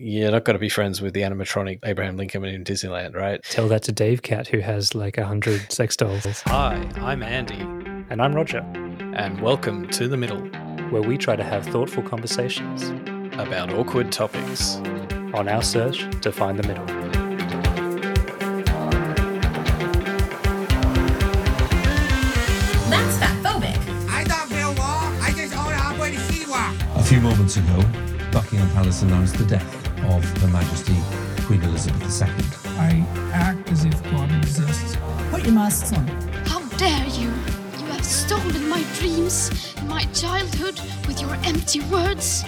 You're not going to be friends with the animatronic Abraham Lincoln in Disneyland, right? Tell that to Davecat, who has like a hundred sex dolls. Hi, I'm Andy, And I'm Roger, and welcome to The Middle where we try to have thoughtful conversations about awkward topics. on our search to find the middle. That's fatphobic. I don't feel war. I just own halfway to Siwa. A few moments ago, Buckingham Palace announced the death of Her Majesty Queen Elizabeth II. I act as if God exists. Put your masks on. How dare you! You have stolen my dreams and my childhood with your empty words.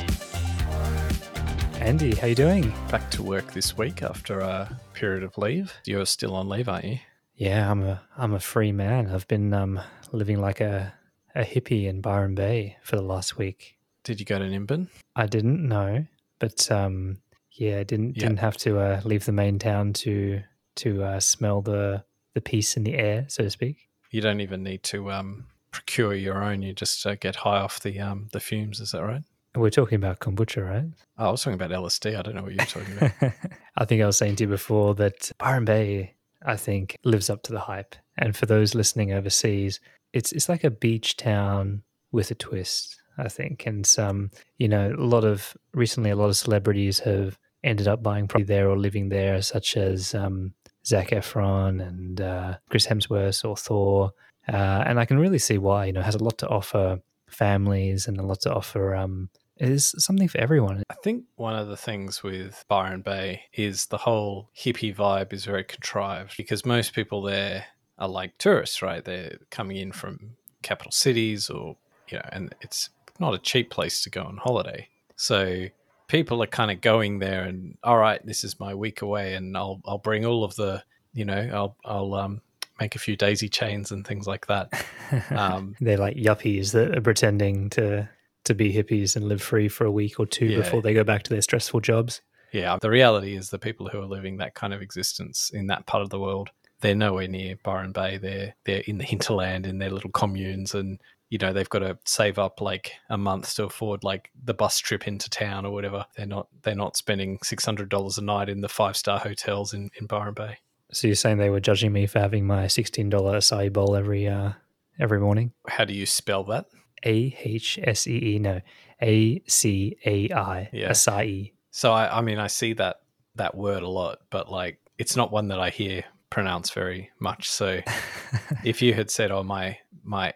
Andy, how you doing? Back to work this week after a period of leave. You're still on leave, aren't you? Yeah, I'm a I'm a free man. I've been um, living like a a hippie in Byron Bay for the last week. Did you go to Nimbin? I didn't know, but um, yeah, didn't Yeah. didn't have to uh, leave the main town to to uh, smell the the peace in the air, so to speak. You don't even need to um, procure your own. You just uh, get high off the um, the fumes. Is that right? We're talking about kombucha, right? Oh, I was talking about LSD. I don't know what you're talking about. I think I was saying to you before that Byron Bay, I think, lives up to the hype. And for those listening overseas, it's it's like a beach town with a twist, I think. And some, you know, a lot of recently, a lot of celebrities have ended up buying property there or living there, such as um, Zac Efron and uh, Chris Hemsworth or Thor. Uh, and I can really see why. You know, has a lot to offer families and a lot to offer. Um, is something for everyone. I think one of the things with Byron Bay is the whole hippie vibe is very contrived because most people there are like tourists, right? They're coming in from capital cities or, you know, and it's not a cheap place to go on holiday. So people are kind of going there and, all right, this is my week away and I'll, I'll bring all of the, you know, I'll, I'll, um, make a few daisy chains and things like that. Um, They're like yuppies that are pretending to to be hippies and live free for a week or two Yeah. before they go back to their stressful jobs. Yeah, the reality is the people who are living that kind of existence in that part of the world, they're nowhere near Byron Bay. They're they're in the hinterland in their little communes, and you know they've got to save up like a month to afford like the bus trip into town or whatever. They're not they're not spending six hundred dollars a night in the five star hotels in in Byron Bay. So you're saying they were judging me for having my sixteen dollar acai bowl every uh every morning? How do you spell that? A H S E E no A C A I Yeah. acai. So I, I mean I see that that word a lot, but like it's not one that I hear pronounced very much. So if you had said, "Oh my my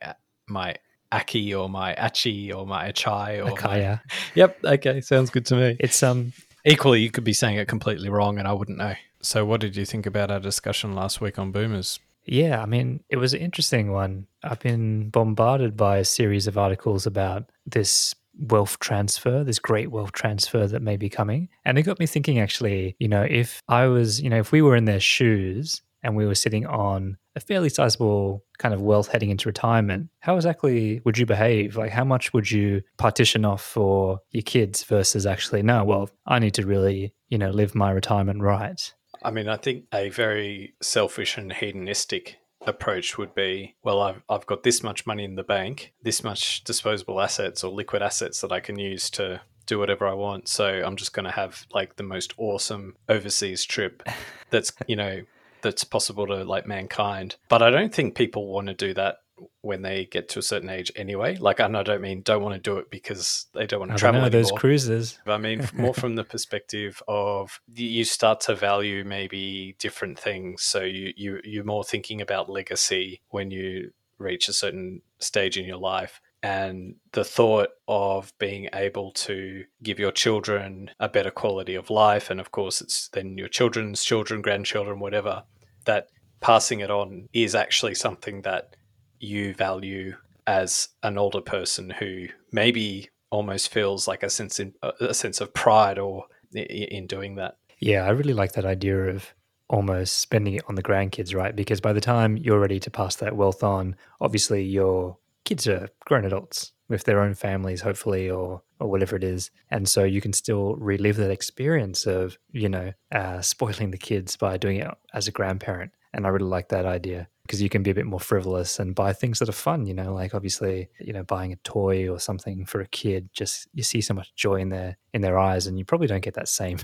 my aki" or my achi or my achai or my, yep, okay, sounds good to me. It's um Equally, you could be saying it completely wrong, and I wouldn't know. So, what did you think about our discussion last week on boomers? Yeah, I mean, it was an interesting one. I've been bombarded by a series of articles about this wealth transfer, this great wealth transfer that may be coming. And it got me thinking actually, you know, if I was, you know, if we were in their shoes and we were sitting on a fairly sizable kind of wealth heading into retirement, how exactly would you behave? Like, how much would you partition off for your kids versus actually, no, well, I need to really, you know, live my retirement right? I mean, I think a very selfish and hedonistic approach would be well, I've, I've got this much money in the bank, this much disposable assets or liquid assets that I can use to do whatever I want. So, I'm just going to have like the most awesome overseas trip that's, you know, that's possible to like mankind. But I don't think people want to do that when they get to a certain age anyway. Like, and I don't mean don't want to do it because they don't want I to don't travel know, those cruises. I mean, more from the perspective of you start to value maybe different things. So you you you're more thinking about legacy when you reach a certain stage in your life. And the thought of being able to give your children a better quality of life, and of course, it's then your children's children, grandchildren, whatever, that passing it on is actually something that you value as an older person who maybe almost feels like a sense in, a sense of pride or in doing that. Yeah, I really like that idea of almost spending it on the grandkids, right? Because by the time you're ready to pass that wealth on, obviously your kids are grown adults with their own families, hopefully, or or whatever it is, and so you can still relive that experience of you know uh, spoiling the kids by doing it as a grandparent. And I really like that idea because you can be a bit more frivolous and buy things that are fun. You know, like obviously, you know, buying a toy or something for a kid. Just you see so much joy in their in their eyes, and you probably don't get that same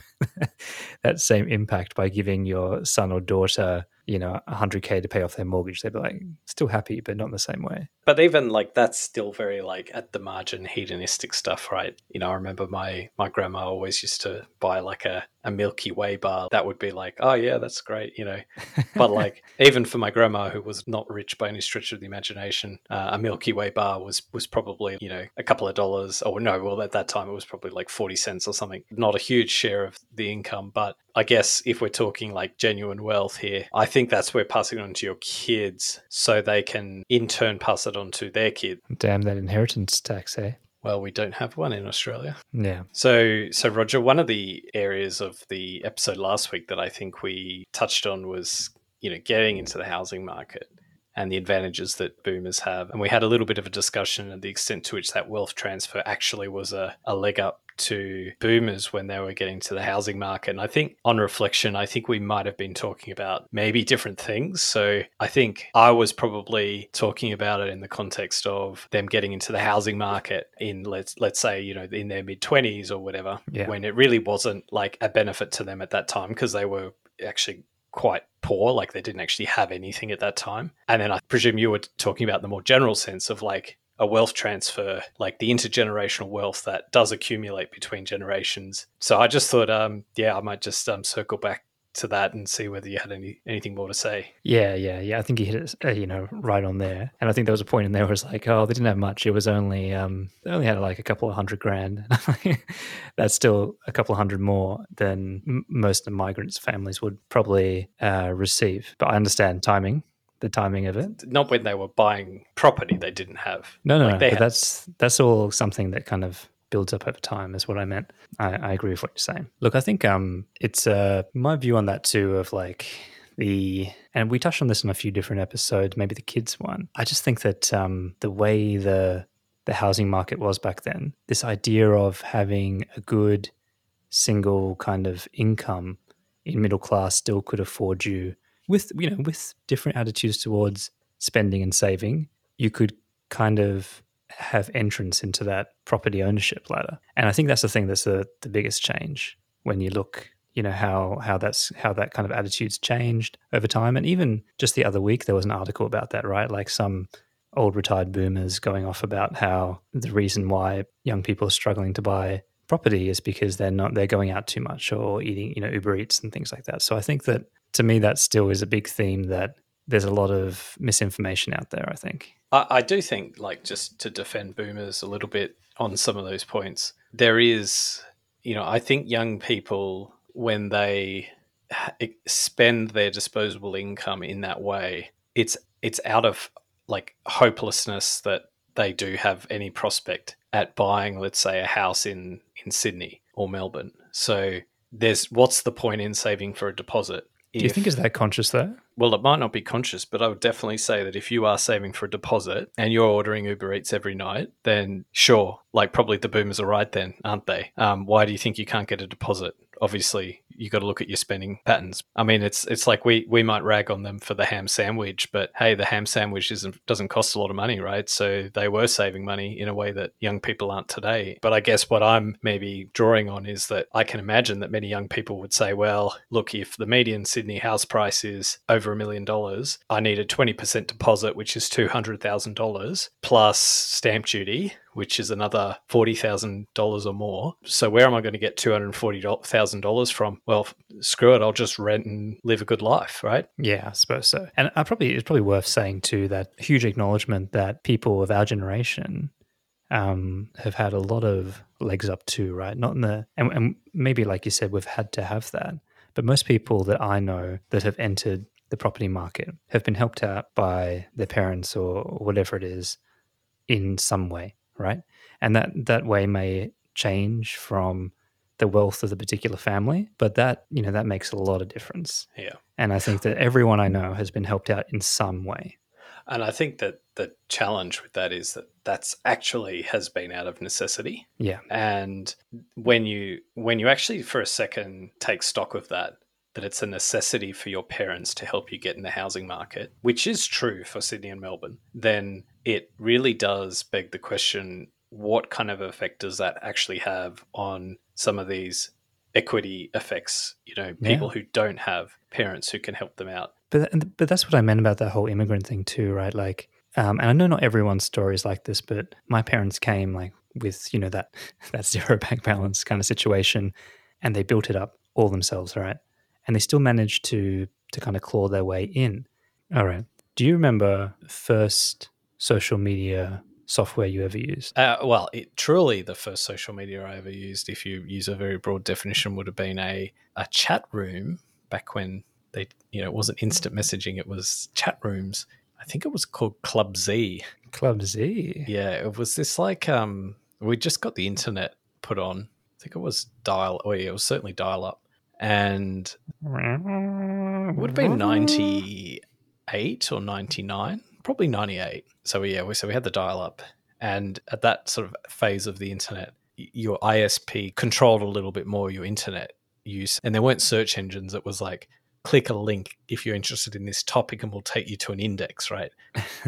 that same impact by giving your son or daughter, you know, 100k to pay off their mortgage. They'd be like still happy, but not in the same way. But even like that's still very like at the margin hedonistic stuff, right? You know, I remember my my grandma always used to buy like a a Milky Way bar. That would be like, oh yeah, that's great, you know. But like even for my grandma, who was not rich by any stretch of the imagination, uh, a Milky Way bar was was probably you know a couple of dollars. Or no, well at that time it was probably like forty cents or something. Not a huge share of the income, but I guess if we're talking like genuine wealth here, I think that's where passing it on to your kids so they can in turn pass it on to their kid. Damn that inheritance tax, eh? Well, we don't have one in Australia. Yeah. So, so Roger, one of the areas of the episode last week that I think we touched on was, you know, getting into the housing market and the advantages that boomers have. And we had a little bit of a discussion of the extent to which that wealth transfer actually was a, a leg up to boomers when they were getting to the housing market. And I think on reflection, I think we might have been talking about maybe different things. So I think I was probably talking about it in the context of them getting into the housing market in let's let's say, you know, in their mid 20s or whatever, Yeah. when it really wasn't like a benefit to them at that time because they were actually quite poor like they didn't actually have anything at that time and then i presume you were talking about the more general sense of like a wealth transfer like the intergenerational wealth that does accumulate between generations so i just thought um yeah i might just um circle back to that and see whether you had any anything more to say Yeah, yeah, yeah. I think you hit it, uh, you know, right on there. And I think there was a point in there where it's like, oh, they didn't have much. It was only, um, they only had like a couple of hundred grand. That's still a couple of hundred more than m- most of the migrants' families would probably uh, receive. But I understand timing, the timing of it. not when they were buying property they didn't have No, no, Like, no. That's that's all something that kind of builds up over time, is what I meant. I, I agree with what you're saying. Look, I think um, it's uh, my view on that too. Of like the, and we touched on this in a few different episodes, maybe the kids one. I just think that um, the way the the housing market was back then, this idea of having a good single kind of income in middle class still could afford you with you know with different attitudes towards spending and saving you could kind of have entrance into that property ownership ladder. And i think that's the thing that's the, the biggest change when you look you know how how that's how that kind of attitudes changed over time. And even just the other week there was an article about that right? Like some old retired boomers going off about how the reason why young people are struggling to buy property is because they're not they're going out too much or eating you know uber eats and things like that. So i think that to me that still is a big theme that there's a lot of misinformation out there i think I, I do think, like, just to defend boomers a little bit on some of those points, there is, you know, I think young people, when they spend their disposable income in that way, it's it's out of like hopelessness that they do have any prospect at buying, let's say, a house in in Sydney or Melbourne. So there's what's the point in saving for a deposit? Do you think is that conscious though Well, it might not be conscious, but I would definitely say that if you are saving for a deposit and you're ordering Uber Eats every night, then sure, like probably the boomers are right then, aren't they? Um, why do you think you can't get a deposit? Obviously, you got to look at your spending patterns. I mean, it's it's like we we might rag on them for the ham sandwich, but hey, the ham sandwich isn't doesn't cost a lot of money, right? So they were saving money in a way that young people aren't today. But I guess what I'm maybe drawing on is that I can imagine that many young people would say, well, look, if the median Sydney house price is over a million dollars, I need a 20% deposit, which is $200,000 plus stamp duty, which is another $40,000 or more. So where am I going to get $240,000 from? Well, screw it, I'll just rent and live a good life, right? Yeah, I suppose so. And I probably it's probably worth saying too that huge acknowledgement that people of our generation um, have had a lot of legs up too, right? Not in the and, and maybe like you said, we've had to have that. But most people that I know that have entered the property market have been helped out by their parents or whatever it is in some way, right? And that that way may change from the wealth of the particular family, but that you know that makes a lot of difference. Yeah. And I think that everyone I know has been helped out in some way. And I think that the challenge with that is that that's actually has been out of necessity. Yeah. And when you when you actually for a second take stock of that, that it's a necessity for your parents to help you get in the housing market, which is true for Sydney and Melbourne, then it really does beg the question what kind of effect does that actually have on some of these equity effects? You know, people Yeah. who don't have parents who can help them out. But but that's what I meant about that whole immigrant thing too, right? Like, um, and I know not everyone's story is like this, but my parents came like with you know that that zero bank balance kind of situation, and they built it up all themselves, right? And they still managed to to kind of claw their way in. All right. Do you remember first social media software you ever used? Uh, well, it, truly, the first social media I ever used, if you use a very broad definition, would have been a, a chat room back when they, you know, it wasn't instant messaging, it was chat rooms. I think it was called Club Z. Club Z. Yeah, it was this like, um, we just got the internet put on. I think it was dial, oh, yeah, it was certainly dial up. And would have been 98 or 99, probably 98. So, yeah, we, so we had the dial up. And at that sort of phase of the internet, your ISP controlled a little bit more your internet use. And there weren't search engines. It was like, click a link if you're interested in this topic and we'll take you to an index, right?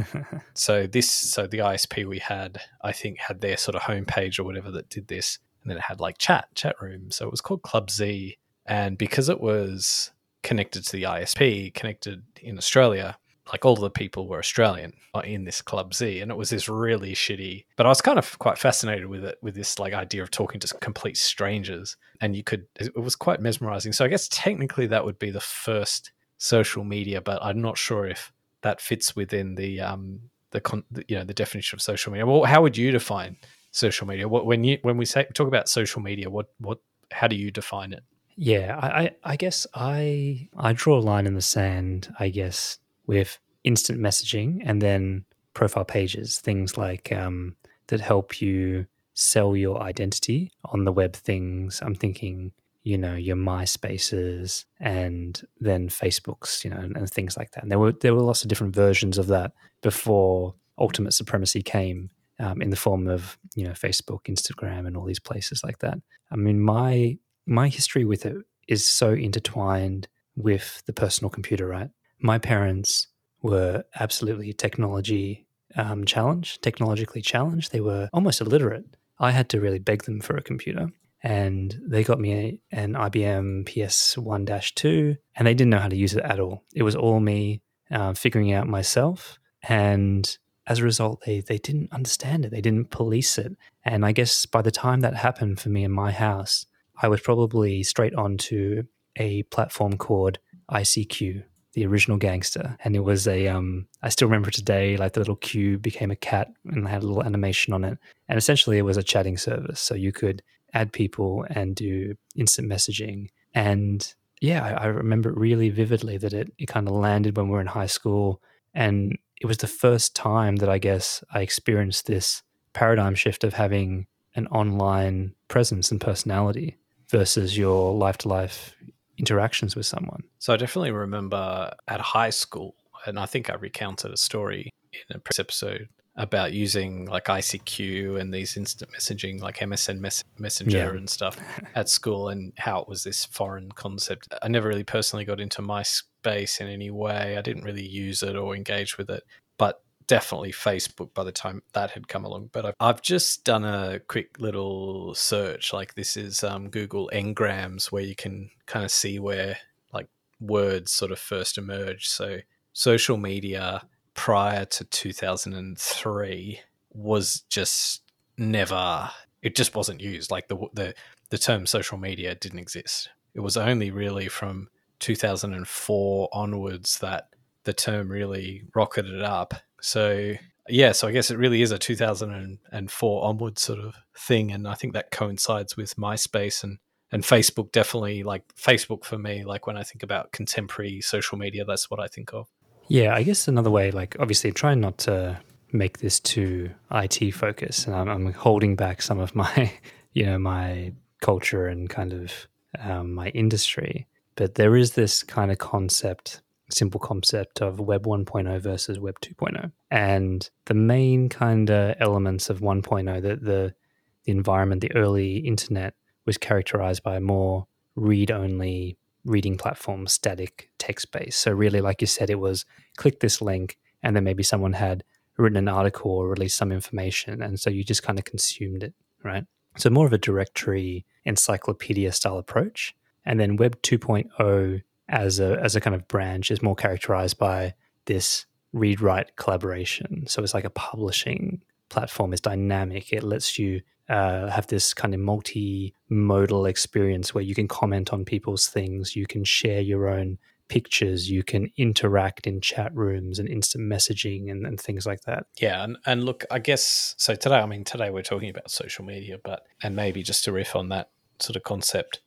so this so the ISP we had, I think, had their sort of homepage or whatever that did this. And then it had like chat, chat room. So it was called Club Z. And because it was connected to the ISP, connected in Australia, like all the people were Australian uh, in this Club Z, and it was this really shitty. But I was kind of quite fascinated with it, with this like idea of talking to complete strangers, and you could. It was quite mesmerizing. So I guess technically that would be the first social media, but I'm not sure if that fits within the um the con, you know the definition of social media. Well, how would you define social media? What when you when we say talk about social media, what what how do you define it? Yeah, I, I, I guess I I draw a line in the sand, I guess, with instant messaging and then profile pages, things like um, that help you sell your identity on the web things. I'm thinking, you know, your MySpaces and then Facebooks, you know, and, and things like that. And there were there were lots of different versions of that before ultimate supremacy came um, in the form of you know Facebook, Instagram, and all these places like that. I mean, my my history with it is so intertwined with the personal computer, right? My parents were absolutely technology um, challenged, technologically challenged. They were almost illiterate. I had to really beg them for a computer. And they got me a, an IBM PS1 2, and they didn't know how to use it at all. It was all me uh, figuring out myself. And as a result, they, they didn't understand it, they didn't police it. And I guess by the time that happened for me in my house, I was probably straight onto a platform called ICQ, the original gangster. And it was a, um, I still remember today, like the little cube became a cat and had a little animation on it. And essentially it was a chatting service. So you could add people and do instant messaging. And yeah, I, I remember it really vividly that it, it kind of landed when we were in high school. And it was the first time that I guess I experienced this paradigm shift of having an online presence and personality versus your life to life interactions with someone. So I definitely remember at high school, and I think I recounted a story in a previous episode about using like ICQ and these instant messaging, like MSN mess- Messenger Yeah. and stuff at school, and how it was this foreign concept. I never really personally got into MySpace in any way. I didn't really use it or engage with it, but definitely Facebook by the time that had come along. But I've, I've just done a quick little search. Like this is um, Google Ngrams, where you can kind of see where like words sort of first emerged. So social media prior to 2003 was just never. It just wasn't used. Like the the the term social media didn't exist. It was only really from 2004 onwards that the term really rocketed up. So yeah, so I guess it really is a 2004 onward sort of thing, and I think that coincides with MySpace and and Facebook. Definitely, like Facebook for me, like when I think about contemporary social media, that's what I think of. Yeah, I guess another way, like obviously trying not to make this too IT focused, and I'm, I'm holding back some of my, you know, my culture and kind of um, my industry. But there is this kind of concept, simple concept of Web 1.0 versus Web 2.0, and the main kind of elements of 1.0, that the the environment, the early internet was characterized by more read only reading platform, static text based. So, really, like you said, it was click this link, and then maybe someone had written an article or released some information, and so you just kind of consumed it, right? So more of a directory encyclopedia style approach, and then Web 2.0 as a as a kind of branch is more characterized by this read write collaboration. So it's like a publishing platform. It's dynamic. It lets you uh, have this kind of multi-modal experience where you can comment on people's things. You can share your own pictures. You can interact in chat rooms and instant messaging and, and things like that. Yeah, and, and look, I guess so. Today, I mean, today we're talking about social media, but and maybe just to riff on that sort of concept,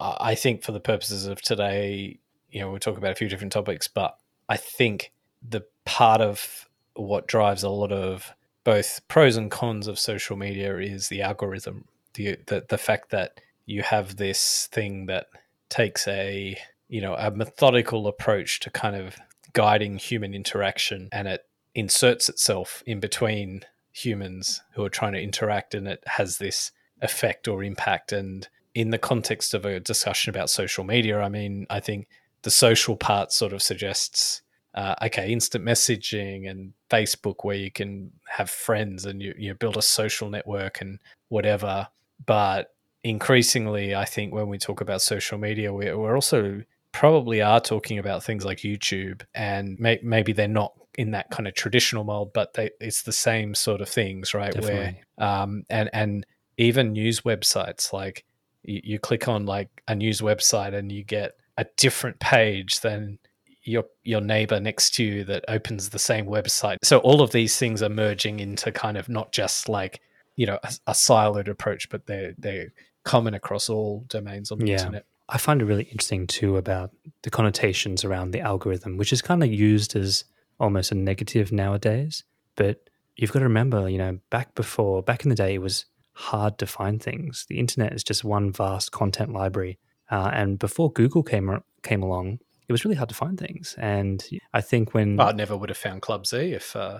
I think for the purposes of today, you know, we'll talk about a few different topics, but I think the part of what drives a lot of both pros and cons of social media is the algorithm, the the, the fact that you have this thing that takes a you know a methodical approach to kind of guiding human interaction and it inserts itself in between humans who are trying to interact and it has this effect or impact. And in the context of a discussion about social media i mean i think the social part sort of suggests uh, okay, instant messaging and Facebook, where you can have friends and you, you build a social network and whatever. But increasingly, I think when we talk about social media, we're, we're also probably are talking about things like YouTube, and may, maybe they're not in that kind of traditional mold, but they, it's the same sort of things, right? Definitely. Where um, and and even news websites, like you, you click on like a news website and you get a different page than your your neighbor next to you that opens the same website. So all of these things are merging into kind of not just like you know a, a siloed approach, but they're they're common across all domains on the Yeah. internet. I find it really interesting too about the connotations around the algorithm, which is kind of used as almost a negative nowadays. But you've got to remember, you know, back before, back in the day, it was hard to find things. The internet is just one vast content library. Uh, and before Google came came along, it was really hard to find things. And I think when Well, I never would have found Club Z if uh,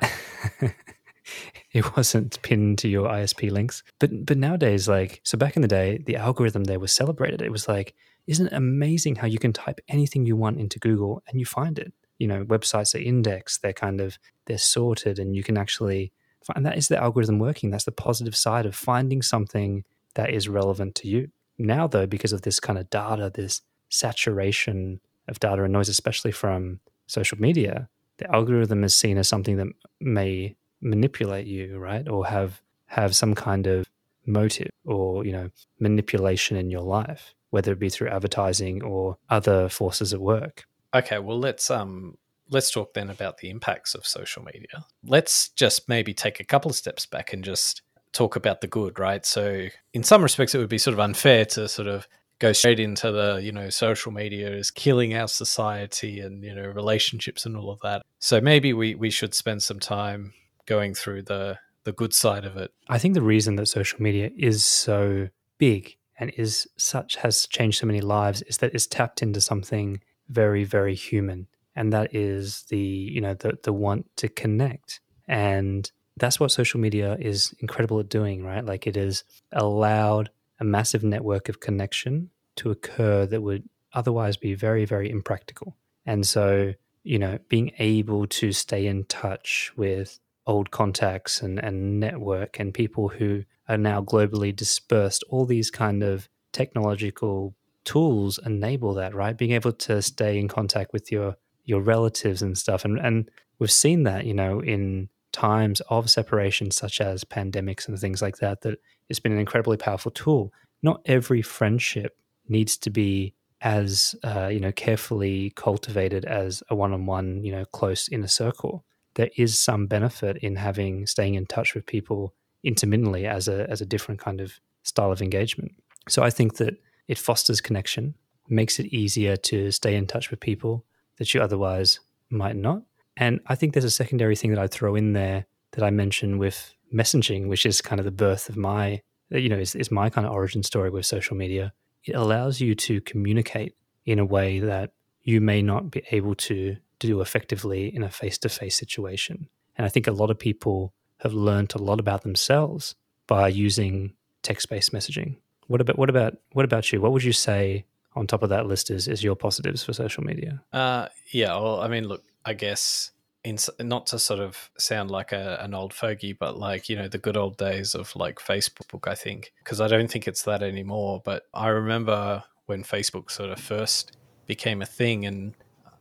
it wasn't pinned to your ISP links. But but nowadays, like so back in the day, the algorithm there was celebrated. It was like, isn't it amazing how you can type anything you want into Google and you find it? You know, websites are indexed, they're kind of they're sorted, and you can actually find that is the algorithm working. That's the positive side of finding something that is relevant to you. Now though, because of this kind of data, this saturation of data and noise, especially from social media, the algorithm is seen as something that may manipulate you, right? Or have have some kind of motive or, you know, manipulation in your life, whether it be through advertising or other forces at work. Okay, well let's um let's talk then about the impacts of social media. Let's just maybe take a couple of steps back and just talk about the good, right? So in some respects it would be sort of unfair to sort of go straight into the, you know, social media is killing our society and, you know, relationships and all of that. So maybe we we should spend some time going through the the good side of it. I think the reason that social media is so big and is such has changed so many lives is that it's tapped into something very very human and that is the you know the the want to connect. And that's what social media is incredible at doing right? Like it has allowed a massive network of connection to occur that would otherwise be very very impractical. And so you know being able to stay in touch with old contacts and, and network and people who are now globally dispersed all these kind of technological tools enable that right? Being able to stay in contact with your your relatives and stuff and and we've seen that you know in times of separation such as pandemics and things like that that it's been an incredibly powerful tool. Not every friendship needs to be as uh, you know carefully cultivated as a one-on-one you know close inner circle. There is some benefit in having staying in touch with people intermittently as a as a different kind of style of engagement. So i think that it fosters connection makes it easier to stay in touch with people that you otherwise might not. And i think there's a secondary thing that i'd throw in there that i mention with messaging which is kind of the birth of my you know is, is my kind of origin story with social media. It allows you to communicate in a way that you may not be able to do effectively in a face-to-face situation. And i think a lot of people have learned a lot about themselves by using text-based messaging. What about what about what about you? What would you say on top of that list is is your positives for social media Uh, yeah. Well, I mean, look, I guess in not to sort of sound like a, an old fogey, but like you know the good old days of like Facebook. I think because I don't think it's that anymore. But I remember when Facebook sort of first became a thing, and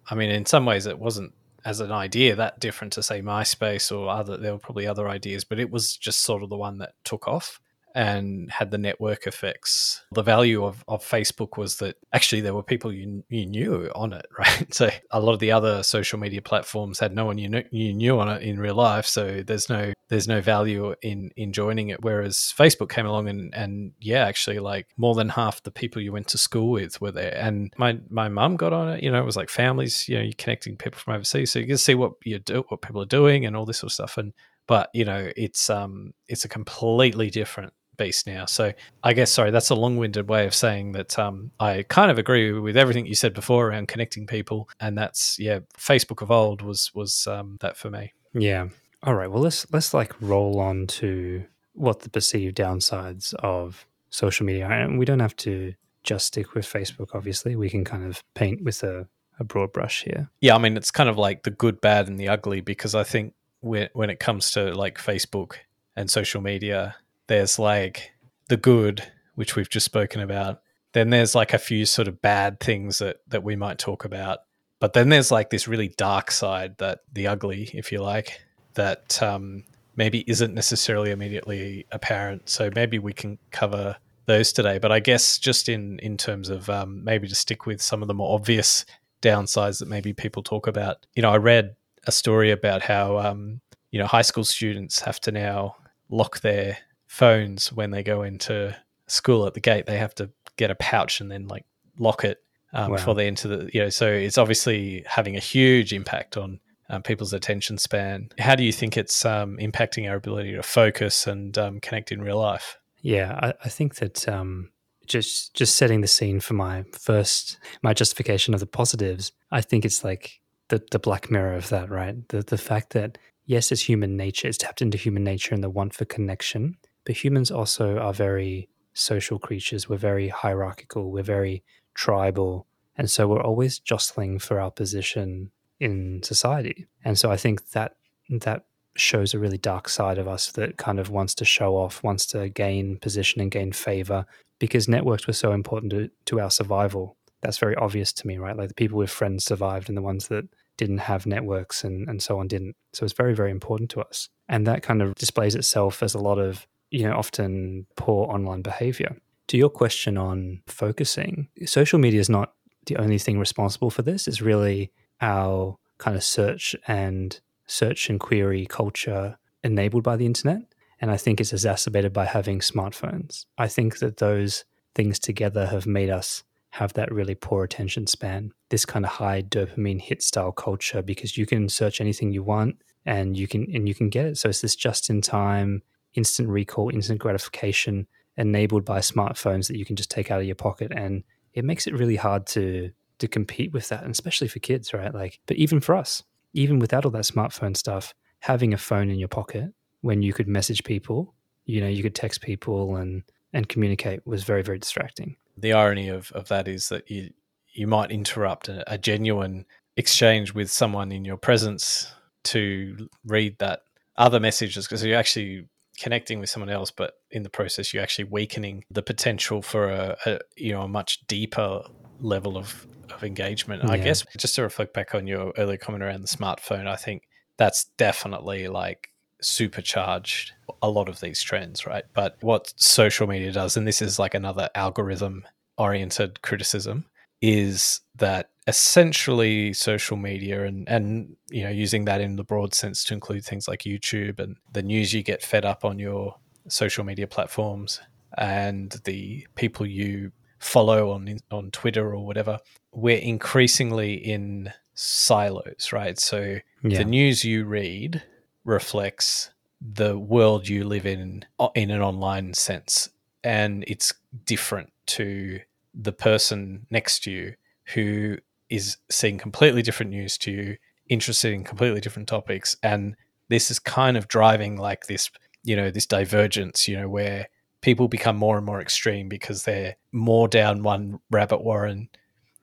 I mean, in some ways, it wasn't as an idea that different to say MySpace or other. There were probably other ideas, but it was just sort of the one that took off and had the network effects. The value of, of Facebook was that actually there were people you, you knew on it, right? So a lot of the other social media platforms had no one you knew, you knew on it in real life. So there's no there's no value in in joining it. Whereas Facebook came along and and yeah, actually like more than half the people you went to school with were there. And my my mum got on it. You know, it was like families. You know, you're connecting people from overseas, so you can see what you do, what people are doing, and all this sort of stuff. And but you know, it's um it's a completely different beast now. So I guess sorry, that's a long-winded way of saying that um, I kind of agree with everything you said before around connecting people, and that's yeah, Facebook of old was was um, that for me. Yeah. All right. Well, let's let's like roll on to what the perceived downsides of social media are, and we don't have to just stick with Facebook. Obviously, we can kind of paint with a, a broad brush here. Yeah, I mean it's kind of like the good, bad, and the ugly because I think when when it comes to like Facebook and social media, there's like the good, which we've just spoken about. Then there's like a few sort of bad things that that we might talk about. But then there's like this really dark side that the ugly, if you like, that um, maybe isn't necessarily immediately apparent. So maybe we can cover those today. But I guess just in in terms of um, maybe to stick with some of the more obvious downsides that maybe people talk about. You know, I read a story about how um, you know high school students have to now lock their phones when they go into school at the gate. They have to get a pouch and then like lock it um, Wow. before they enter the. You know, so it's obviously having a huge impact on. Um, people's attention span. How do you think it's um, impacting our ability to focus and um, connect in real life? Yeah, I, I think that um, just just setting the scene for my first my justification of the positives. I think it's like the the black mirror of that, right? The the fact that yes, it's human nature, it's tapped into human nature and the want for connection. But humans also are very social creatures. We're very hierarchical. We're very tribal, and so we're always jostling for our position in society. And so I think that that shows a really dark side of us that kind of wants to show off, wants to gain position and gain favor because networks were so important to, to our survival. That's very obvious to me, right? Like the people with friends survived and the ones that didn't have networks and, and so on didn't. So it's very, very important to us. And that kind of displays itself as a lot of, you know, often poor online behavior. To your question on focusing, social media is not the only thing responsible for this. It's really our kind of search and search and query culture enabled by the internet. And I think it's exacerbated by having smartphones. I think that those things together have made us have that really poor attention span, this kind of high dopamine hit style culture because you can search anything you want and you can and you can get it. So it's this just in time, instant recall, instant gratification enabled by smartphones that you can just take out of your pocket and it makes it really hard to to compete with that, and especially for kids, right? Like, but even for us, even without all that smartphone stuff, having a phone in your pocket when you could message people, you know, you could text people and and communicate was very very distracting. the irony of, of that is that you you might interrupt a, a genuine exchange with someone in your presence to read that other messages because you're actually connecting with someone else but in the process you're actually weakening the potential for a, a you know a much deeper level of, of engagement i guess just to reflect back on your earlier comment around the smartphone i think that's definitely like supercharged a lot of these trends, right? But what social media does, and this is like another algorithm oriented criticism, is that essentially social media and and you know using that in the broad sense to include things like YouTube and the news you get fed up on your social media platforms and the people you follow on on Twitter or whatever, we're increasingly in silos, right? So Yeah. the news you read reflects the world you live in in an online sense and it's different to the person next to you who is seeing completely different news to you interested in completely different topics and this is kind of driving like this you know this divergence you know where people become more and more extreme because they're more down one rabbit warren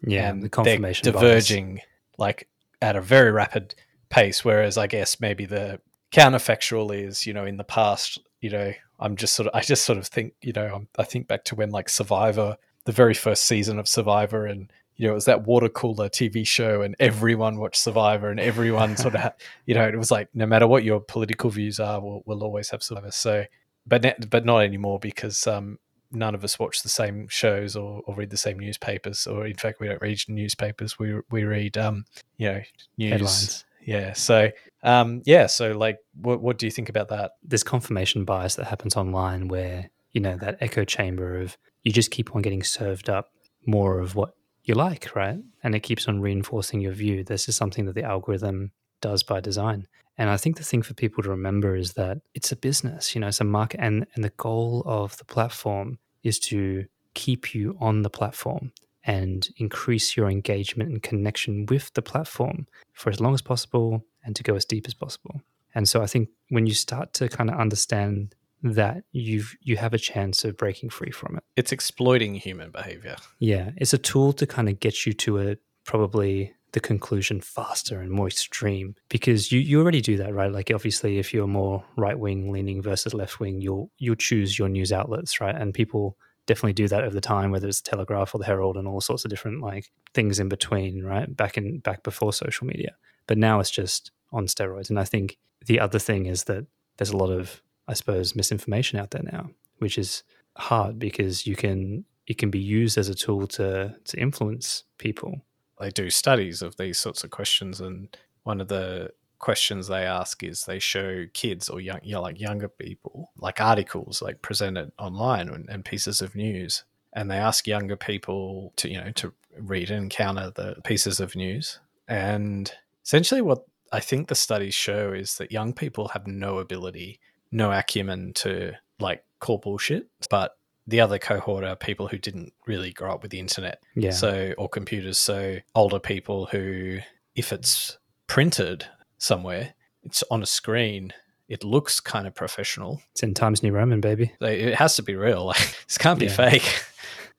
Yeah, and the confirmation they're bias. diverging like at a very rapid pace. Whereas I guess maybe the counterfactual is, you know, in the past, you know, I'm just sort of, I just sort of think, you know, I'm, I think back to when like Survivor, the very first season of Survivor, and you know, it was that water cooler TV show, and everyone watched Survivor, and everyone sort of, you know, it was like no matter what your political views are, we'll, we'll always have Survivor. So, but ne- but not anymore because um, none of us watch the same shows or, or read the same newspapers, or in fact, we don't read newspapers. We we read um, you know, news. Headlines. Yeah. So um, yeah. So like, what what do you think about that? There's confirmation bias that happens online where, you know, that echo chamber of you just keep on getting served up more of what you like, right? And it keeps on reinforcing your view. This is something that the algorithm does by design. And I think the thing for people to remember is that it's a business, you know, it's a market and, and the goal of the platform is to keep you on the platform and increase your engagement and connection with the platform for as long as possible and to go as deep as possible. And so I think when you start to kind of understand that you've you have a chance of breaking free from it. It's exploiting human behavior. Yeah, it's a tool to kind of get you to a probably the conclusion faster and more extreme because you, you already do that right? Like obviously if you're more right wing leaning versus left wing you'll you'll choose your news outlets right? And people definitely do that over the time whether it's the telegraph or the herald and all sorts of different like things in between right? Back in back before social media. But now it's just on steroids. And i think the other thing is that there's a lot of i suppose misinformation out there now which is hard because you can it can be used as a tool to to influence people. They do studies of these sorts of questions, and one of the questions they ask is they show kids or young, you know, like younger people, like articles like presented online and, and pieces of news, and they ask younger people to you know to read and counter the pieces of news, and essentially what I think the studies show is that young people have no ability, no acumen to like call bullshit, but the other cohort are people who didn't really grow up with the internet. Yeah. So or computers. So older people who if it's printed somewhere it's on a screen it looks kind of professional. It's in times new roman baby. It has to be real. Like this can't be Yeah. fake.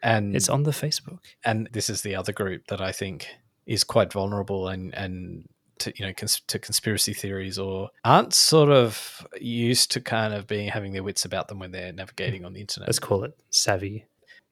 And it's on the facebook. and this is the other group that I think is quite vulnerable and and to you know cons- to conspiracy theories or aren't sort of used to kind of being having their wits about them when they're navigating on the internet. let's call it savvy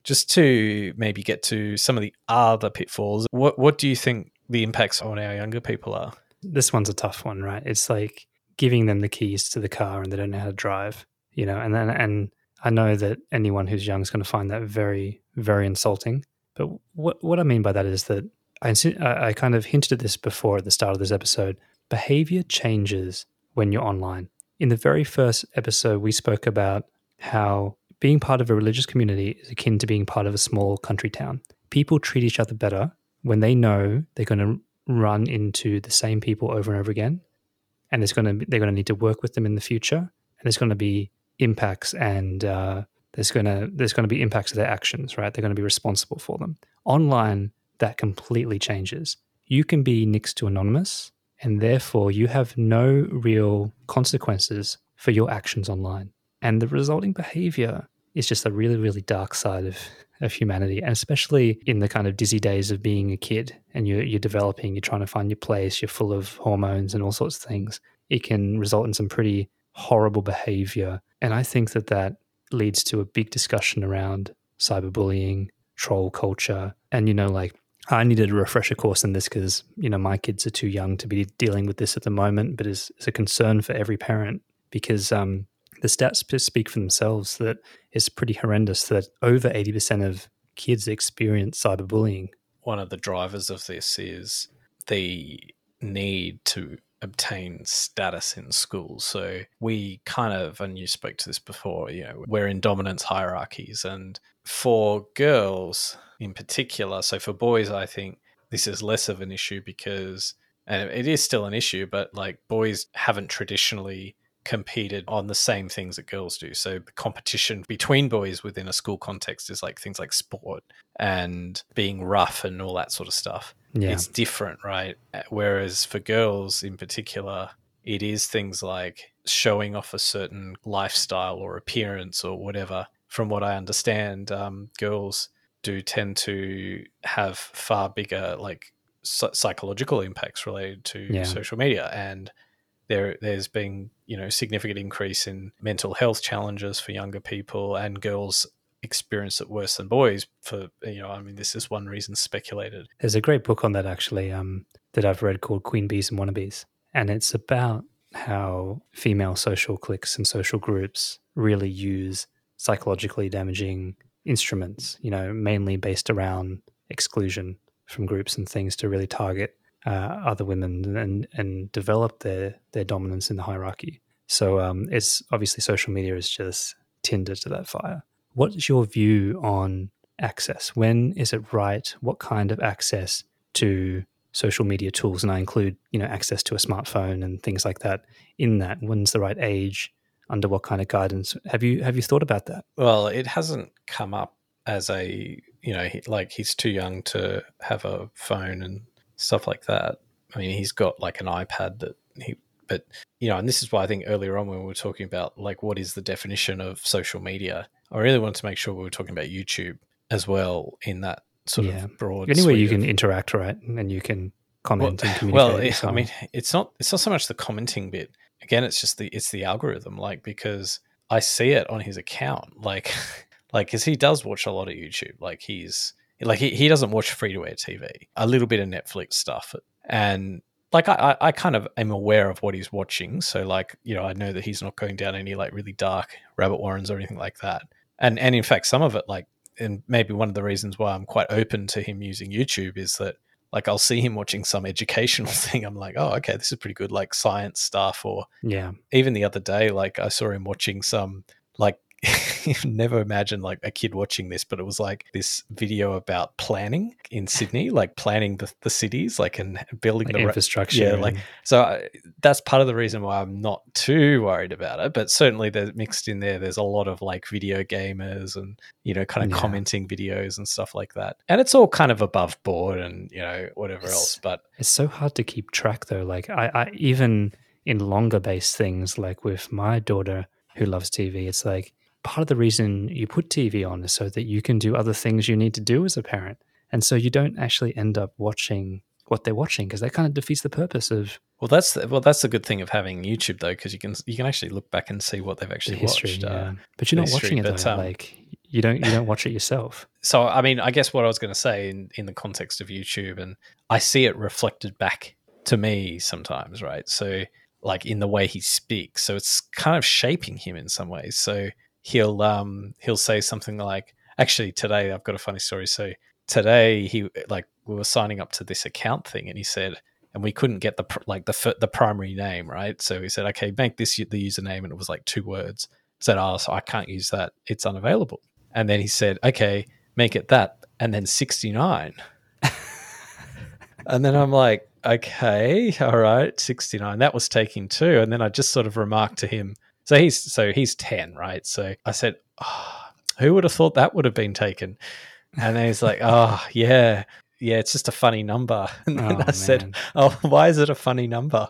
Just to maybe get to some of the other pitfalls, what what do you think the impacts on our younger people are? this one's a tough one right it's like giving them the keys to the car and they don't know how to drive you know and then and i know that anyone who's young is going to find that very very insulting but what what i mean by that is that I, I kind of hinted at this before at the start of this episode. Behavior changes when you're online. In the very first episode we spoke about how being part of a religious community is akin to being part of a small country town. People treat each other better when they know they're going to run into the same people over and over again and it's going to they're going to need to work with them in the future and there's going to be impacts and uh, there's going to there's going to be impacts of their actions right? They're going to be responsible for them. Online that completely changes. You can be next to anonymous and therefore you have no real consequences for your actions online. And the resulting behavior is just a really really dark side of of humanity and especially in the kind of dizzy days of being a kid and you're, you're developing you're trying to find your place you're full of hormones and all sorts of things. It can result in some pretty horrible behavior. And i think that that leads to a big discussion around cyberbullying troll culture and you know like i needed a refresher course in this because you know my kids are too young to be dealing with this at the moment but it's, it's a concern for every parent because um, the stats speak for themselves that it's pretty horrendous that over 80% of kids experience cyberbullying. One of the drivers of this is the need to obtain status in schools. So we kind of, and you spoke to this before, you know, we're in dominance hierarchies. And for girls in particular, so for boys, I think this is less of an issue because, and it is still an issue, but like boys haven't traditionally competed on the same things that girls do. So the competition between boys within a school context is like things like sport and being rough and all that sort of stuff yeah it's different, right? Whereas for girls in particular, it is things like showing off a certain lifestyle or appearance or whatever. From what I understand, um, girls do tend to have far bigger like psychological impacts related to Yeah. social media and there there's been you know significant increase in mental health challenges for younger people and girls experience it worse than boys for you know i mean this is one reason speculated There's a great book on that actually um, that I've read called Queen Bees and Wannabes. And it's about how female social cliques and social groups really use psychologically damaging instruments, you know, mainly based around exclusion from groups and things to really target uh, other women and, and develop their, their dominance in the hierarchy. So um, it's obviously social media is just tinder to that fire. What's your view on access? When is it right? What kind of access to social media tools? And I include, you know, access to a smartphone and things like that in that. When's the right age? Under what kind of guidance? Have you have you thought about that? well it hasn't come up as a you know like he's too young to have a phone and stuff like that i mean he's got like an ipad that he but you know and this is why i think earlier on when we were talking about like what is the definition of social media i really wanted to make sure we were talking about youtube as well in that sort Yeah. of broad Anywhere you can of- interact, right? And you can comment and communicate. well, and it- so I mean, it's not it's not so much the commenting bit. Again, it's just the it's the algorithm. Like because I see it on his account. Like like because he does watch a lot of YouTube. Like he's like he, he doesn't watch free to air TV. A little bit of Netflix stuff, and like I, I kind of am aware of what he's watching. So like you know I know that he's not going down any like really dark rabbit warrens or anything like that. And and in fact, some of it like and maybe one of the reasons why I'm quite open to him using YouTube is that like I'll see him watching some educational thing. I'm like, oh, okay, this is pretty good, like science stuff. Or yeah, even the other day, like I saw him watching some like never imagined like a kid watching this, but it was like this video about planning in Sydney, like planning the, the cities, like and building like the ra- infrastructure. yeah, like so I, that's part of the reason why I'm not too worried about it. But certainly, there's mixed in there. There's a lot of like video gamers and you know, kind of Yeah. commenting videos and stuff like that. And it's all kind of above board and you know whatever It's- else. But It's so hard to keep track though. Like I, I even in longer based things, like with my daughter who loves TV, it's like part of the reason you put TV on is so that you can do other things you need to do as a parent. And so you don't actually end up watching what they're watching because that kind of defeats the purpose of well, that's the, well, that's the good thing of having YouTube though, because you can you can actually look back and see what they've the actually history. watched. yeah. Uh, but you're not history, watching it but, though. um, like you don't you don't watch it yourself. so I mean, I guess what I was going to say in in the context of YouTube, and I see it reflected back to me sometimes, right? So like in the way he speaks, so it's kind of shaping him in some ways. So he'll um he'll say something like, actually today I've got a funny story. So today he like we were signing up to this account thing, and he said. And we couldn't get the pr- like the the primary name right, so he said, "Okay, make this the username," and it was like two words. I said, "Oh, so I can't use that; it's unavailable." And then he said, "Okay, make it that and then 69 and then i'm like okay all right 69 that was taking two and then i just sort of remarked to him so he's so he's 10 right so i said oh, who would have thought that would have been taken and then he's like oh yeah yeah it's just a funny number and then Oh, i said oh why is it a funny number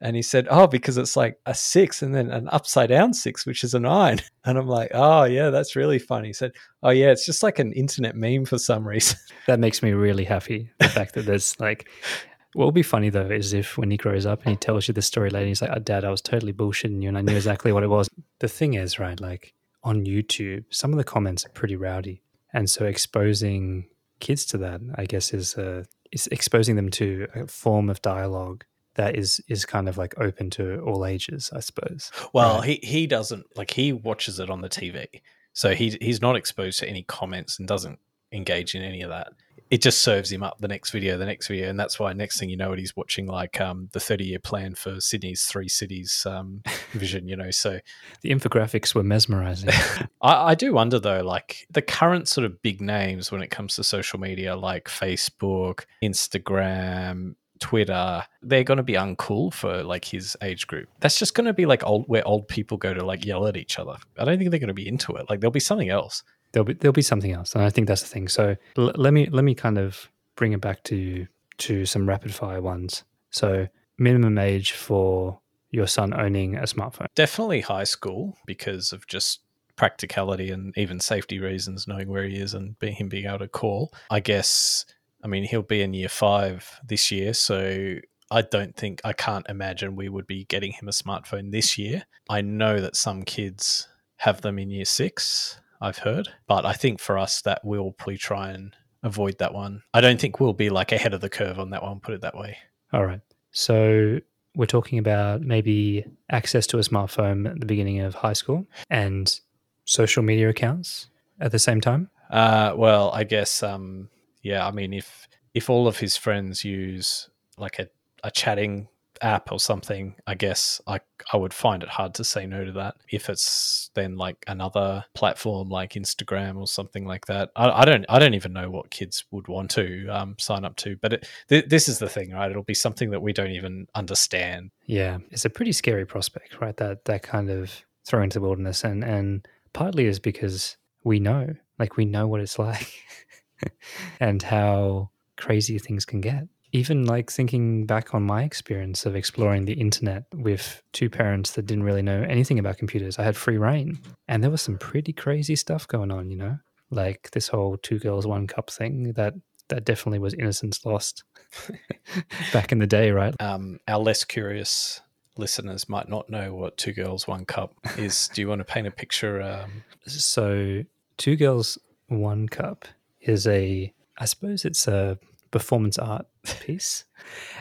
and he said, "Oh, because it's like a six and then an upside down six, which is a nine. And I'm like, "Oh, yeah, that's really funny." He said, "Oh, yeah, it's just like an internet meme for some reason." That makes me really happy. The fact that there's like, what will be funny though is if when he grows up and he tells you the story later, he's like, oh, "Dad, I was totally bullshitting you, and I knew exactly what it was." The thing is, right? Like on YouTube, some of the comments are pretty rowdy, and so exposing kids to that, I guess, is uh, is exposing them to a form of dialogue that is is kind of like open to all ages, I suppose. Well, Right. he he doesn't like he watches it on the TV, so he he's not exposed to any comments and doesn't engage in any of that. It just serves him up the next video, the next video, and that's why next thing you know, it he's watching like um, the thirty year plan for Sydney's three cities um, vision. You know, so The infographics were mesmerizing. I, I do wonder though, like the current sort of big names when it comes to social media, like Facebook, Instagram, Twitter, they're going to be uncool for like his age group. That's just going to be like old where old people go to like yell at each other. I don't think they're going to be into it. Like there'll be something else. There'll be there'll be something else, and I think that's the thing. So l- let me let me kind of bring it back to to some rapid fire ones. So minimum age for your son owning a smartphone. Definitely high school because of just practicality and even safety reasons, knowing where he is and him being able to call. I guess I mean, he'll be in year five this year, so I don't think I can't imagine we would be getting him a smartphone this year. I know that some kids have them in year six, I've heard, but I think for us that we'll probably try and avoid that one. I don't think we'll be like ahead of the curve on that one, put it that way. All right. So we're talking about maybe access to a smartphone at the beginning of high school and social media accounts at the same time. Uh, well, I guess, um, yeah. I mean, if if all of his friends use like a, a chatting app or something, I guess I I would find it hard to say no to that. If it's then like another platform like Instagram or something like that, I, I don't I don't even know what kids would want to um, sign up to. But it, th- this is the thing, right? It'll be something that we don't even understand. Yeah, it's a pretty scary prospect, right? That that kind of throw into the wilderness, and and partly is because we know, like we know what it's like, and how crazy things can get even like thinking back on my experience of exploring the internet with two parents that didn't really know anything about computers, I had free reign. And there was some pretty crazy stuff going on, you know? Like this whole two girls, one cup thing that that definitely was innocence lost back in the day, right? Um, our less curious listeners might not know what two girls, one cup is. Do you want to paint a picture? Um... So, two girls, one cup is a, I suppose it's a performance art piece,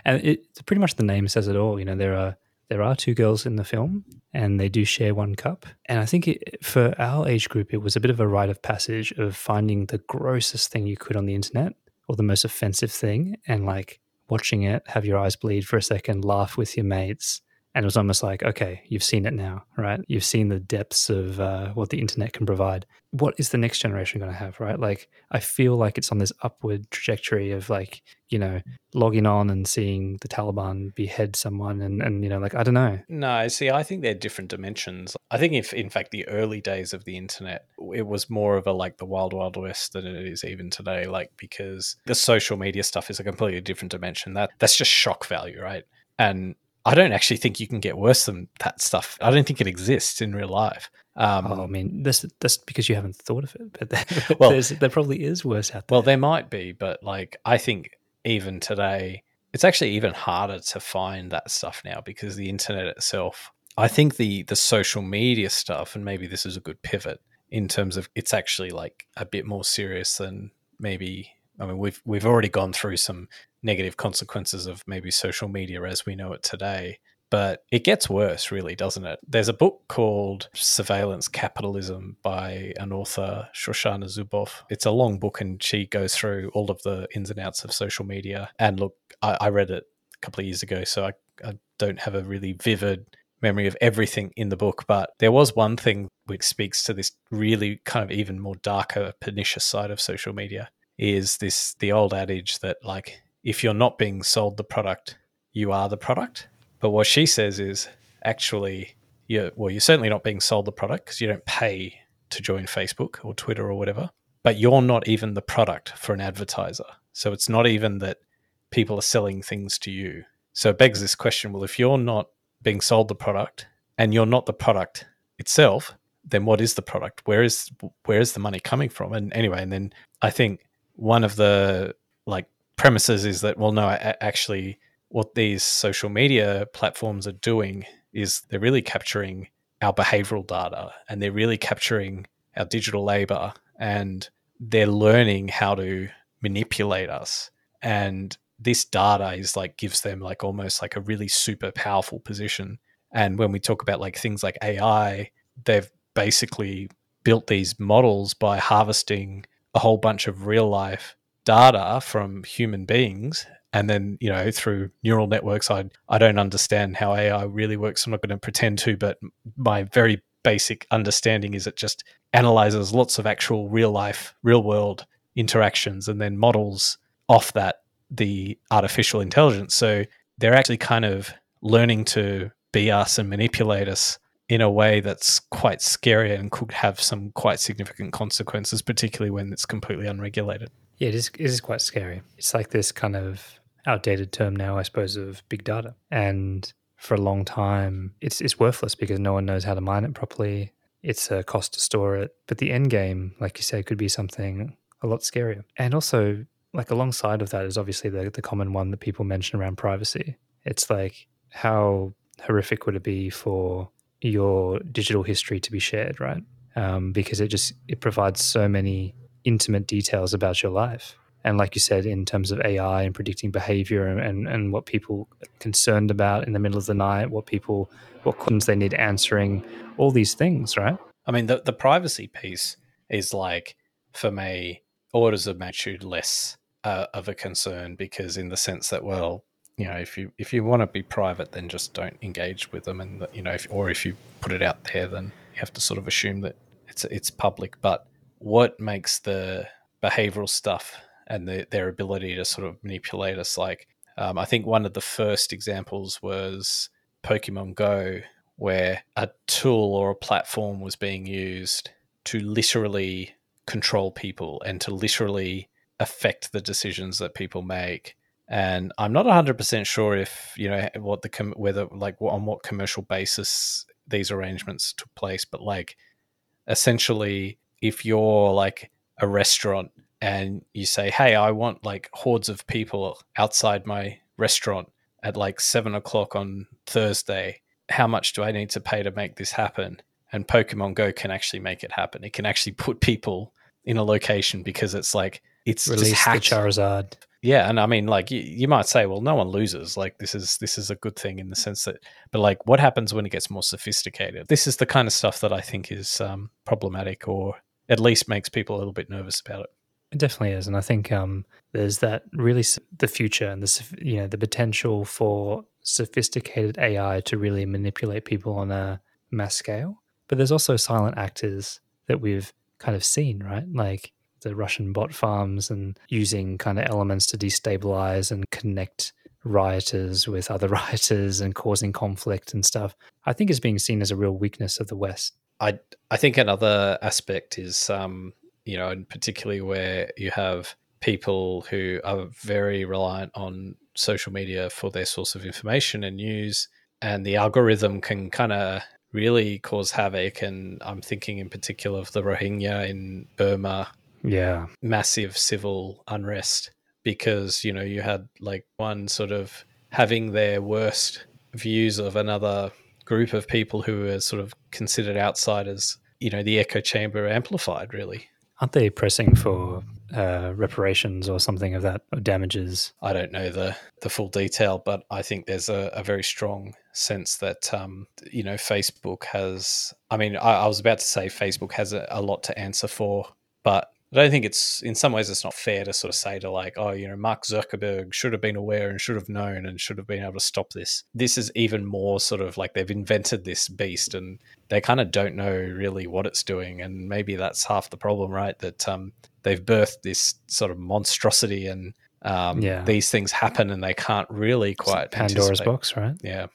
and it pretty much the name says it all. You know, there are there are two girls in the film, and they do share one cup. And I think it, for our age group, it was a bit of a rite of passage of finding the grossest thing you could on the internet or the most offensive thing, and like watching it, have your eyes bleed for a second, laugh with your mates, and it was almost like, okay, you've seen it now, right? You've seen the depths of uh, what the internet can provide. What is the next generation going to have, right? Like, I feel like it's on this upward trajectory of like, you know, logging on and seeing the Taliban behead someone, and and you know, like I don't know. No, see, I think they're different dimensions. I think if, in fact, the early days of the internet, it was more of a like the wild wild west than it is even today. Like because the social media stuff is a completely different dimension. That that's just shock value, right? And I don't actually think you can get worse than that stuff. I don't think it exists in real life. Um, oh, I mean, that's that's because you haven't thought of it. But there, well, there probably is worse out there. Well, there might be, but like I think even today, it's actually even harder to find that stuff now because the internet itself. I think the the social media stuff, and maybe this is a good pivot in terms of it's actually like a bit more serious than maybe. I mean, we've we've already gone through some negative consequences of maybe social media as we know it today. But it gets worse, really, doesn't it? There's a book called Surveillance Capitalism by an author, Shoshana Zuboff. It's a long book, and she goes through all of the ins and outs of social media. And look, I, I read it a couple of years ago, so I, I don't have a really vivid memory of everything in the book, but there was one thing which speaks to this really kind of even more darker, pernicious side of social media is this the old adage that like if you're not being sold the product, you are the product. But what she says is actually, you're, well, you're certainly not being sold the product because you don't pay to join Facebook or Twitter or whatever, but you're not even the product for an advertiser. So it's not even that people are selling things to you. So it begs this question well, if you're not being sold the product and you're not the product itself, then what is the product? Where is where is the money coming from? And anyway, and then I think one of the like premises is that well no actually what these social media platforms are doing is they're really capturing our behavioral data and they're really capturing our digital labor and they're learning how to manipulate us. And this data is like gives them like almost like a really super powerful position. And when we talk about like things like AI they've basically built these models by harvesting a whole bunch of real life data from human beings and then you know through neural networks i i don't understand how ai really works. I'm not going to pretend to but my very basic understanding is it just analyzes lots of actual real life real world interactions and then models off that the artificial intelligence. So they're actually kind of learning to be us and manipulate us in a way that's quite scary and could have some quite significant consequences particularly when it's completely unregulated yeah, it is, it is quite scary. It's like this kind of outdated term now, I suppose, of big data. And for a long time, it's, it's worthless because no one knows how to mine it properly. It's a cost to store it. But the end game, like you say, could be something a lot scarier. And also, like alongside of that is obviously the the common one that people mention around privacy. It's like how horrific would it be for your digital history to be shared, right? Um, because it just it provides so many intimate details about your life. And like you said, in terms of AI and predicting behavior and, and, and what people concerned about in the middle of the night, what people what questions they need answering, all these things, right? I mean, the, the privacy piece is like, for me, orders of magnitude less uh, of a concern because, in the sense that, well, you know, if you if you want to be private, then just don't engage with them, and you know, if, or if you put it out there, then you have to sort of assume that it's it's public. But what makes the behavioral stuff and the, their ability to sort of manipulate us like um, I think one of the first examples was Pokemon Go, where a tool or a platform was being used to literally control people and to literally affect the decisions that people make. And I'm not 100% sure if, you know, what the, com- whether, like, on what commercial basis these arrangements took place, but like, essentially, if you're like a restaurant and you say, hey, I want like hordes of people outside my restaurant at like seven o'clock on Thursday, how much do I need to pay to make this happen? And Pokemon Go can actually make it happen. It can actually put people in a location because it's like it's Release just hacked. Charizard. Yeah, and I mean, like you, you might say, well, no one loses. Like this is this is a good thing in the sense that, but like, what happens when it gets more sophisticated? This is the kind of stuff that I think is um, problematic, or at least makes people a little bit nervous about it. It definitely is, and I think um, there's that really the future and the you know the potential for sophisticated AI to really manipulate people on a mass scale. But there's also silent actors that we've kind of seen, right? Like the Russian bot farms and using kind of elements to destabilize and connect rioters with other rioters and causing conflict and stuff. I think is being seen as a real weakness of the West. I I think another aspect is um, you know, and particularly where you have people who are very reliant on social media for their source of information and news, and the algorithm can kind of really cause havoc. And I'm thinking in particular of the Rohingya in Burma, Yeah, massive civil unrest because you know you had like one sort of having their worst views of another group of people who are sort of considered outsiders you know the echo chamber amplified really aren't they pressing for uh, reparations or something of that or damages? i don't know the the full detail but i think there's a, a very strong sense that um you know facebook has i mean i, I was about to say facebook has a, a lot to answer for but I don't think it's in some ways it's not fair to sort of say to like, oh, you know, Mark Zuckerberg should have been aware and should have known and should have been able to stop this. This is even more sort of like they've invented this beast and they kind of don't know really what it's doing. And maybe that's half the problem, right? That um, they've birthed this sort of monstrosity and um, Yeah. these things happen and they can't really quite Pandora's box, right? Yeah.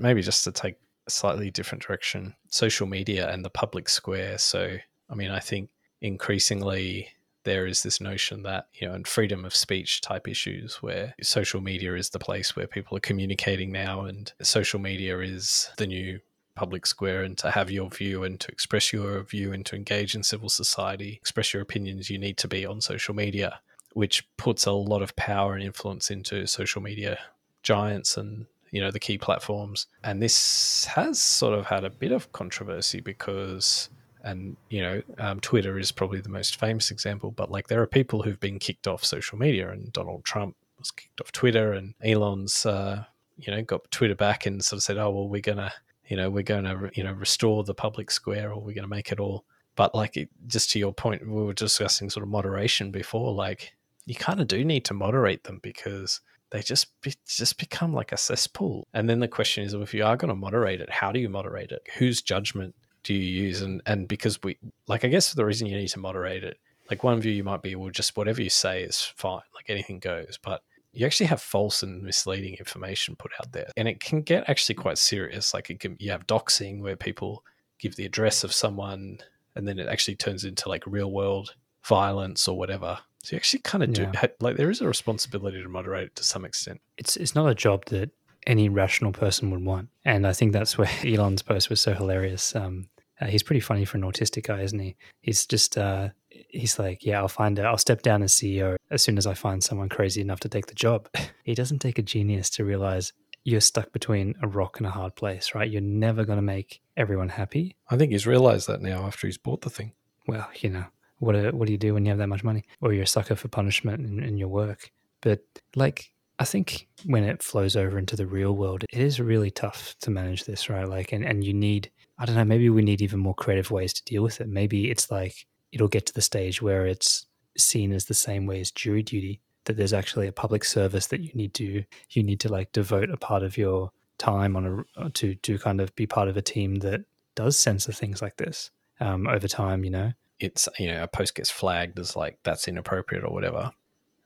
Maybe just to take a slightly different direction, social media and the public square. So, I mean, I think increasingly there is this notion that, you know, and freedom of speech type issues where social media is the place where people are communicating now and social media is the new public square and to have your view and to express your view and to engage in civil society, express your opinions, you need to be on social media, which puts a lot of power and influence into social media giants and you know the key platforms. And this has sort of had a bit of controversy because and you know um, twitter is probably the most famous example but like there are people who've been kicked off social media and donald trump was kicked off twitter and elon's uh, you know got twitter back and sort of said oh well we're gonna you know we're gonna you know restore the public square or we're gonna make it all but like it, just to your point we were discussing sort of moderation before like you kind of do need to moderate them because they just be, just become like a cesspool. And then the question is, well, if you are going to moderate it, how do you moderate it? Whose judgment do you use? And and because we like, I guess the reason you need to moderate it, like one view you might be, well, just whatever you say is fine, like anything goes, but you actually have false and misleading information put out there, and it can get actually quite serious. Like it can, you have doxing where people give the address of someone, and then it actually turns into like real world violence or whatever. So you actually kind of do Yeah. ha- like there is a responsibility to moderate it to some extent. It's it's not a job that any rational person would want, and I think that's where Elon's post was so hilarious. Um, uh, he's pretty funny for an autistic guy, isn't he? He's just uh, he's like, yeah, I'll find it. I'll step down as CEO as soon as I find someone crazy enough to take the job. It doesn't take a genius to realize you're stuck between a rock and a hard place, right? You're never going to make everyone happy. I think he's realized that now after he's bought the thing. Well, you know, what do, what do you do when you have that much money? Or you're a sucker for punishment in, in your work. But like, I think when it flows over into the real world, it is really tough to manage this, right? Like, and, and you need, I don't know, maybe we need even more creative ways to deal with it. Maybe it's like it'll get to the stage where it's seen as the same way as jury duty, that there's actually a public service that you need to, you need to like devote a part of your time on a, to, to kind of be part of a team that does censor things like this um, over time, you know? It's, you know, a post gets flagged as like that's inappropriate or whatever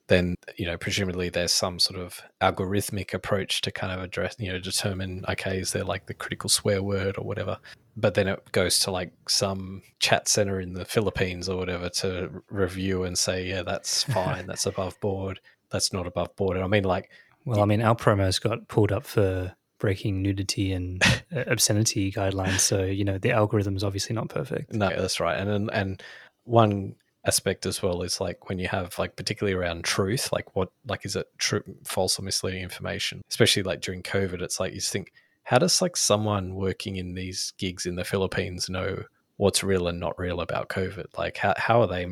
then you know presumably there's some sort of algorithmic approach to kind of address you know determine okay is there like the critical swear word or whatever. But then it goes to like some chat center in the philippines or whatever to review and say yeah that's fine. That's above board. That's not above board. And i mean like well i mean our promos got pulled up for breaking nudity and obscenity guidelines. So you know the algorithm is obviously not perfect. No that's right. And and one aspect as well is like when you have like particularly around truth like what like is it true false or misleading information? Especially like during covid it's like you think how does like someone working in these gigs in the philippines know what's real and not real about covid? Like how, how are they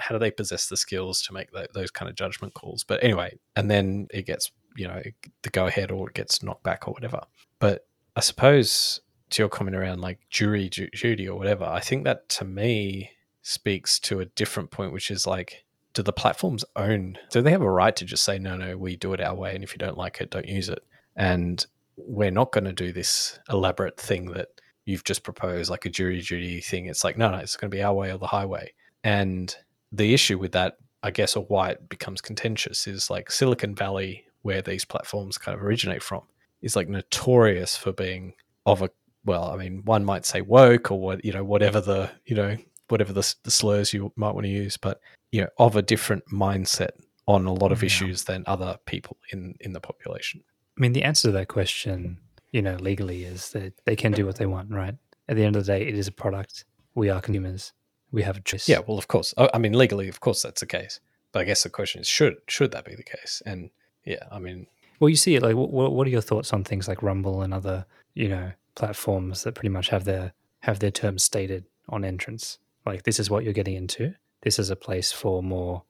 how do they possess the skills to make those kind of judgment calls? But anyway and then it gets you know the go ahead or it gets knocked back or whatever. But i suppose to your comment around like jury duty or whatever i think that to me speaks to a different point, which is like, do the platforms own? Do they have a right to just say, no, no, we do it our way, and if you don't like it, don't use it? And we're not going to do this elaborate thing that you've just proposed, like a jury duty thing. It's like, no, no, it's going to be our way or the highway. And the issue with that, I guess, or why it becomes contentious is like Silicon Valley, where these platforms kind of originate from, is like notorious for being of a well, I mean, one might say woke or what you know, whatever the you know whatever the, the slurs you might want to use, but you know, of a different mindset on a lot of yeah. issues than other people in in the population. I mean, the answer to that question, you know, legally is that they can do what they want, right? At the end of the day, it is a product. We are consumers. We have a choice. Yeah, well, of course. I mean, legally, of course, that's the case. But I guess the question is, should should that be the case? And yeah, I mean, well, you see it. Like, what what are your thoughts on things like Rumble and other, you know, platforms that pretty much have their have their terms stated on entrance? Like this is what you're getting into. This is a place for more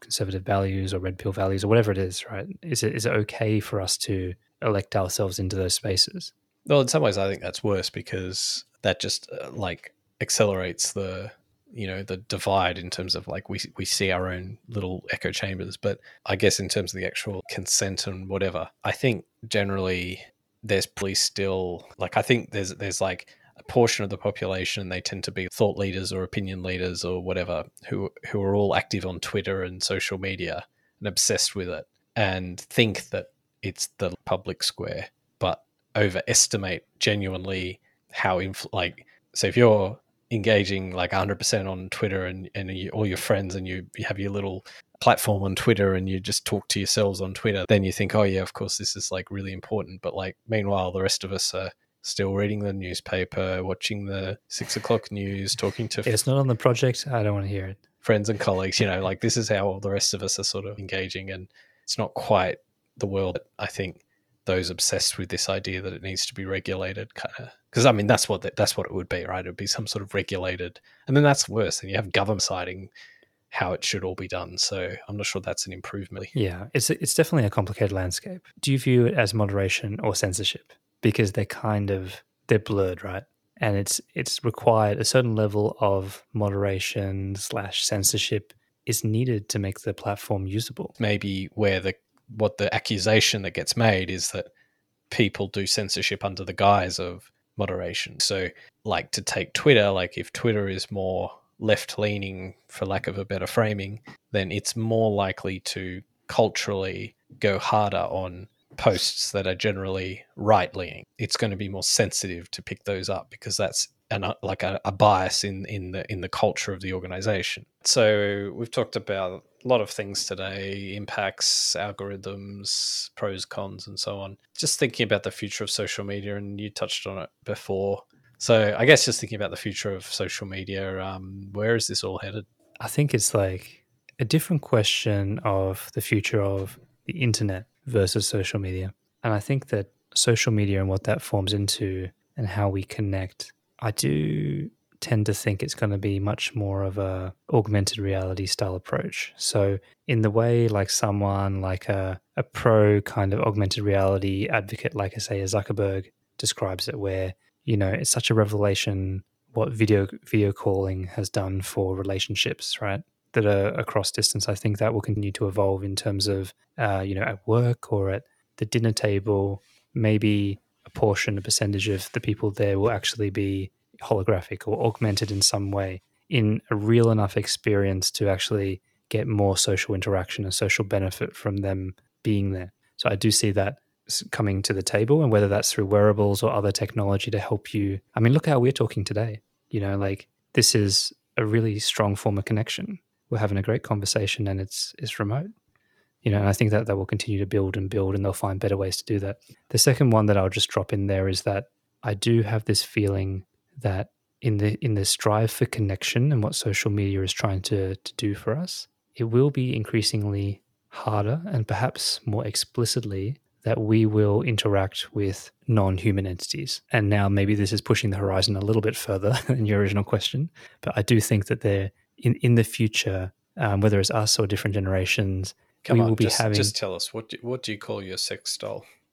conservative values or red pill values or whatever it is, right? Is it is it okay for us to elect ourselves into those spaces? Well, in some ways, I think that's worse because that just uh, like accelerates the you know the divide in terms of like we we see our own little echo chambers. But I guess in terms of the actual consent and whatever, I think generally there's probably still like I think there's there's like portion of the population they tend to be thought leaders or opinion leaders or whatever who who are all active on Twitter and social media and obsessed with it and think that it's the public square but overestimate genuinely how influ- like so if you're engaging like 100% on Twitter and, and you, all your friends and you, you have your little platform on Twitter and you just talk to yourselves on Twitter, then you think, oh yeah, of course this is like really important. But like meanwhile, the rest of us are still reading the newspaper, watching the six o'clock news, talking to. If it's not on the project, I don't want to hear it. Friends and colleagues, you know, like this is how all the rest of us are sort of engaging, and it's not quite the world. I think those obsessed with this idea that it needs to be regulated, kind of, because I mean that's what the, that's what it would be, right? It would be some sort of regulated, and then that's worse. And you have government deciding how it should all be done. So I'm not sure that's an improvement. Yeah, it's it's definitely a complicated landscape. Do you view it as moderation or censorship? Because they're kind of they're blurred, right? And it's it's required a certain level of moderation slash censorship is needed to make the platform usable. Maybe where the what the accusation that gets made is that people do censorship under the guise of moderation. So, like to take Twitter, like if Twitter is more left leaning, for lack of a better framing, then it's more likely to culturally go harder on posts that are generally right leaning. It's going to be more sensitive to pick those up because that's an, uh, like a, a, bias in, in the in the culture of the organization. So we've talked about a lot of things today: impacts, algorithms, pros, cons, and so on. Just thinking about the future of social media, and you touched on it before. So I guess just thinking about the future of social media, um, where is this all headed? I think it's like a different question of the future of the internet versus social media. And I think that social media and what that forms into and how we connect, I do tend to think it's going to be much more of a augmented reality style approach. So in the way like someone like a, a pro kind of augmented reality advocate, like I say, a Zuckerberg describes it, where, you know, it's such a revelation what video video calling has done for relationships, right? That are across distance. I think that will continue to evolve in terms of, uh, you know, at work or at the dinner table. Maybe a portion, a percentage of the people there will actually be holographic or augmented in some way in a real enough experience to actually get more social interaction and social benefit from them being there. So I do see that coming to the table and whether that's through wearables or other technology to help you. I mean, look how we're talking today. You know, like this is a really strong form of connection. We're having a great conversation and it's it's remote. You know, and I think that that will continue to build and build and they'll find better ways to do that. The second one that I'll just drop in there is that I do have this feeling that in the in the strive for connection and what social media is trying to, to do for us, it will be increasingly harder and perhaps more explicitly that we will interact with non-human entities. And now maybe this is pushing the horizon a little bit further than your original question, but I do think that there in in the future, um, whether it's us or different generations, Come we on, will be just, having just tell us what do, what do you call your sex doll?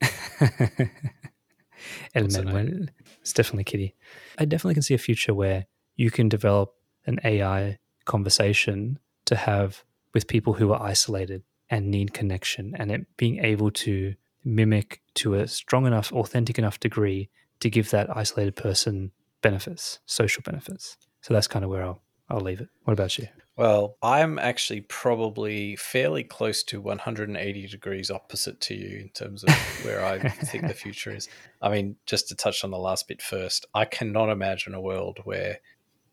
El Manuel. It's definitely Kitty. I definitely can see a future where you can develop an AI conversation to have with people who are isolated and need connection, and it being able to mimic to a strong enough, authentic enough degree to give that isolated person benefits, social benefits. So that's kind of where I'll I'll leave it. What about you? Well, I'm actually probably fairly close to 180 degrees opposite to you in terms of where I think the future is. I mean, just to touch on the last bit first, I cannot imagine a world where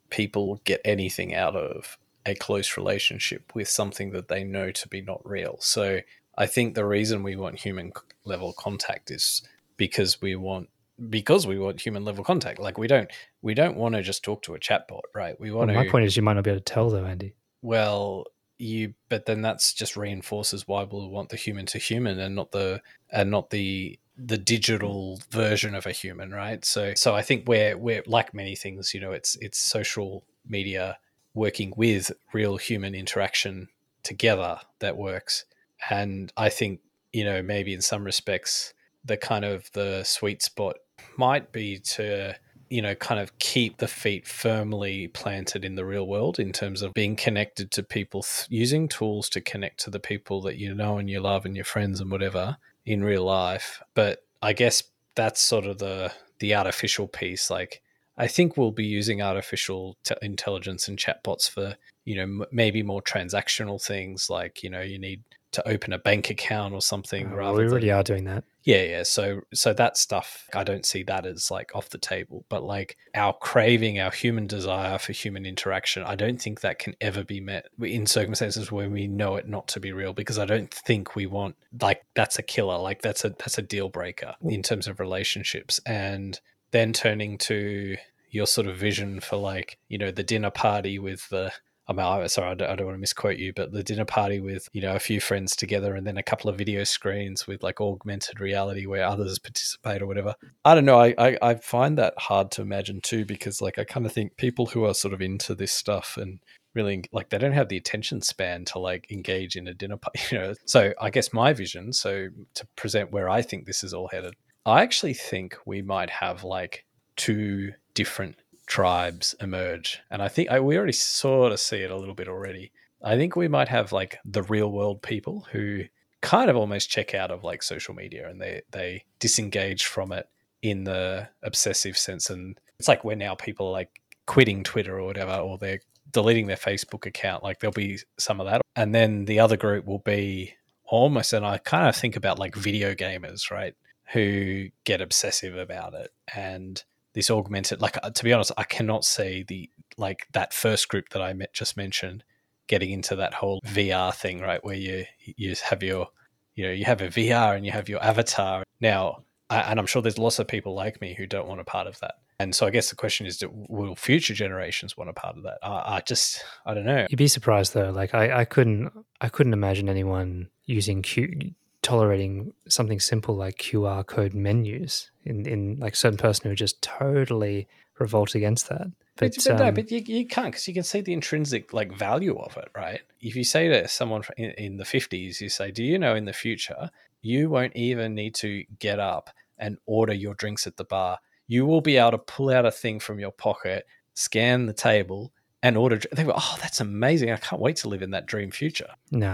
people get anything out of a close relationship with something that they know to be not real. So I think the reason we want human level contact is because we want because we want human level contact. Like we don't we don't want to just talk to a chatbot, right? We Well, want my to point is, you might not be able to tell though, Andy. well you but then that's just reinforces why we'll want the human to human and not the and not the the digital version of a human right so so i think we're we're like many things you know it's it's social media working with real human interaction together that works and i think you know maybe in some respects the kind of the sweet spot might be to you know, kind of keep the feet firmly planted in the real world in terms of being connected to people, th- using tools to connect to the people that you know and you love and your friends and whatever in real life. But I guess that's sort of the the artificial piece. Like, I think we'll be using artificial te- intelligence and chatbots for you know m- maybe more transactional things, like you know you need to open a bank account or something. Oh, rather we already than, are doing that. yeah, yeah. So so that stuff I don't see that as like off the table. But like our craving, our human desire for human interaction, I don't think that can ever be met in circumstances where we know it not to be real because I don't think we want like that's a killer. Like that's a that's a deal breaker in terms of relationships. And then turning to your sort of vision for like, you know, the dinner party with the I mean, sorry, I don't, I don't want to misquote you, but the dinner party with you know a few friends together, and then a couple of video screens with like augmented reality where others participate or whatever. I don't know. I I, I find that hard to imagine too, because like I kind of think people who are sort of into this stuff and really like they don't have the attention span to like engage in a dinner party, you know. So I guess my vision, so to present where I think this is all headed, I actually think we might have like two different tribes emerge. And I think I, we already sort of see it a little bit already. I think we might have like the real world people who kind of almost check out of like social media and they they disengage from it in the obsessive sense and it's like when now people are like quitting Twitter or whatever or they're deleting their Facebook account like there'll be some of that and then the other group will be almost and I kind of think about like video gamers right who get obsessive about it and this augmented like uh, to be honest i cannot see the like that first group that i met, just mentioned getting into that whole vr thing right where you you have your you know you have a vr and you have your avatar now I, and I'm sure there's lots of people like me who don't want a part of that. And so I guess the question is, do, will future generations want a part of that? I, I just, I don't know. You'd be surprised though. Like I, I couldn't, I couldn't imagine anyone using Q, tolerating something simple like QR code menus in, in like certain person who just totally revolt against that. But, But, but, no, um, but you, you can't because you can see the intrinsic like value of it, right? If you say to someone in, in the 50s, you say, Do you know in the future, you won't even need to get up and order your drinks at the bar? You will be able to pull out a thing from your pocket, scan the table, and order. They go, Oh, that's amazing. I can't wait to live in that dream future.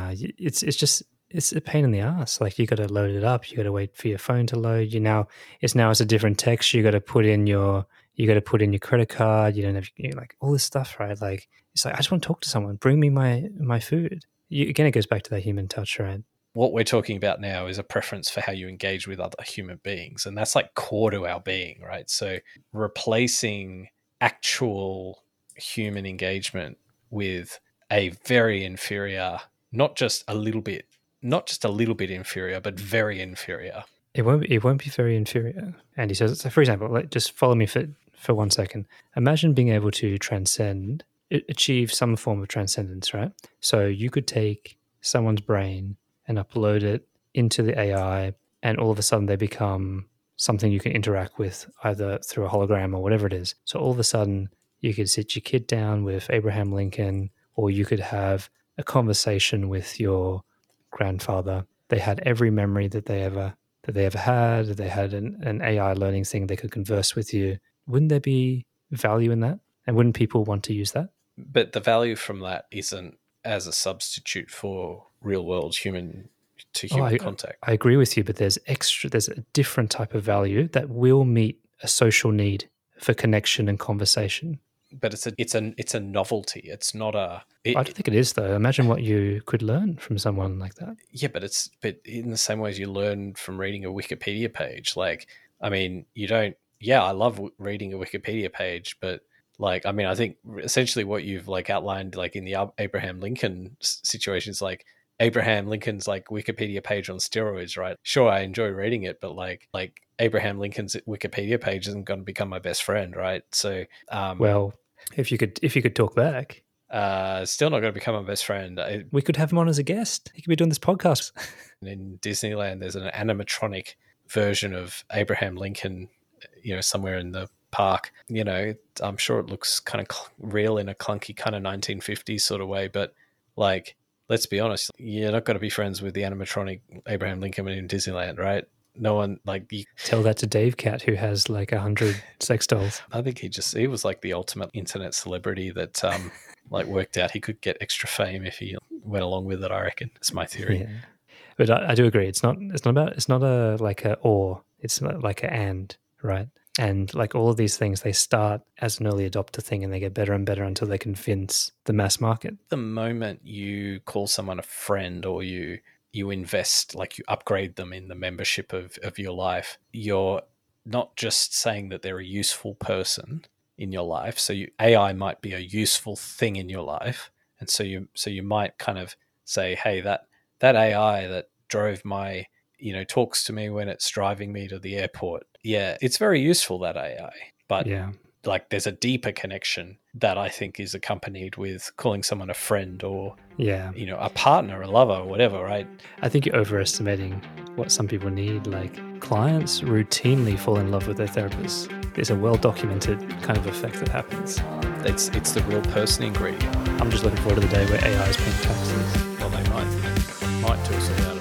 Y- it's it's just it's a pain in the ass. Like you got to load it up. You got to wait for your phone to load. You now it's now it's a different text. You got to put in your you got to put in your credit card. You don't have you know, like all this stuff, right? Like it's like I just want to talk to someone. Bring me my my food. You, again, it goes back to that human touch, right? What we're talking about now is a preference for how you engage with other human beings. And that's like core to our being, right? So replacing actual human engagement with a very inferior, not just a little bit, not just a little bit inferior, but very inferior. It won't. It won't be very inferior. And he says, so for example, like, just follow me for for one second. Imagine being able to transcend, achieve some form of transcendence, right? So you could take someone's brain and upload it into the AI, and all of a sudden they become something you can interact with either through a hologram or whatever it is. So all of a sudden you could sit your kid down with Abraham Lincoln, or you could have a conversation with your grandfather. They had every memory that they ever that they ever had. They had an, an AI learning thing. They could converse with you. Wouldn't there be value in that? And wouldn't people want to use that? But the value from that isn't as a substitute for real world human to Oh, human I- contact. I agree with you, but there's extra. There's a different type of value that will meet a social need for connection and conversation. But it's a it's a it's a novelty. It's not a it, I don't think it is though. Imagine what you could learn from someone like that. yeah, but it's but in the same way as you learn from reading a Wikipedia page. Like, I mean, you don't. Yeah, I love w- reading a Wikipedia page, but like, I mean, I think essentially what you've like outlined, like in the Abraham Lincoln situation, is like Abraham Lincoln's like Wikipedia page on steroids, right? Sure, I enjoy reading it, but like like Abraham Lincoln's Wikipedia page isn't going to become my best friend, right? So, um, Well, if you could, if you could talk back, uh, still not going to become my best friend. I, we could have him on as a guest. He could be doing this podcast. in Disneyland, there's an animatronic version of Abraham Lincoln, you know, somewhere in the park. You know, I'm sure it looks kind of cl- real in a clunky kind of 1950s sort of way, but like, let's be honest, you're not going to be friends with the animatronic Abraham Lincoln in Disneyland, right? No one like you. Tell that to Davecat, who has like a hundred sex dolls. I think he just he was like the ultimate internet celebrity that um like worked out he could get extra fame if he went along with it. I reckon. It's my theory. Yeah. But I, I do agree. It's not. It's not about. It's not a like a or. It's like a and. Right. And like all of these things, they start as an early adopter thing, and they get better and better until they convince the mass market. the moment you call someone a friend or you you invest like you upgrade them in the membership of, of your life you're not just saying that they're a useful person in your life. So you, ai might be a useful thing in your life. And so you so you might kind of say hey that that ai that drove my you know talks to me when it's driving me to the airport. Yeah it's very useful that ai but yeah. Like there's a deeper connection that I think is accompanied with calling someone a friend or Yeah. you know a partner, a lover, or whatever, right? I think you're overestimating what some people need. Like clients routinely fall in love with their therapists. There's a well documented kind of effect that happens. It's it's the real person ingredient. I'm just looking forward to the day where AI is paying taxes. Well, they might might do us all out.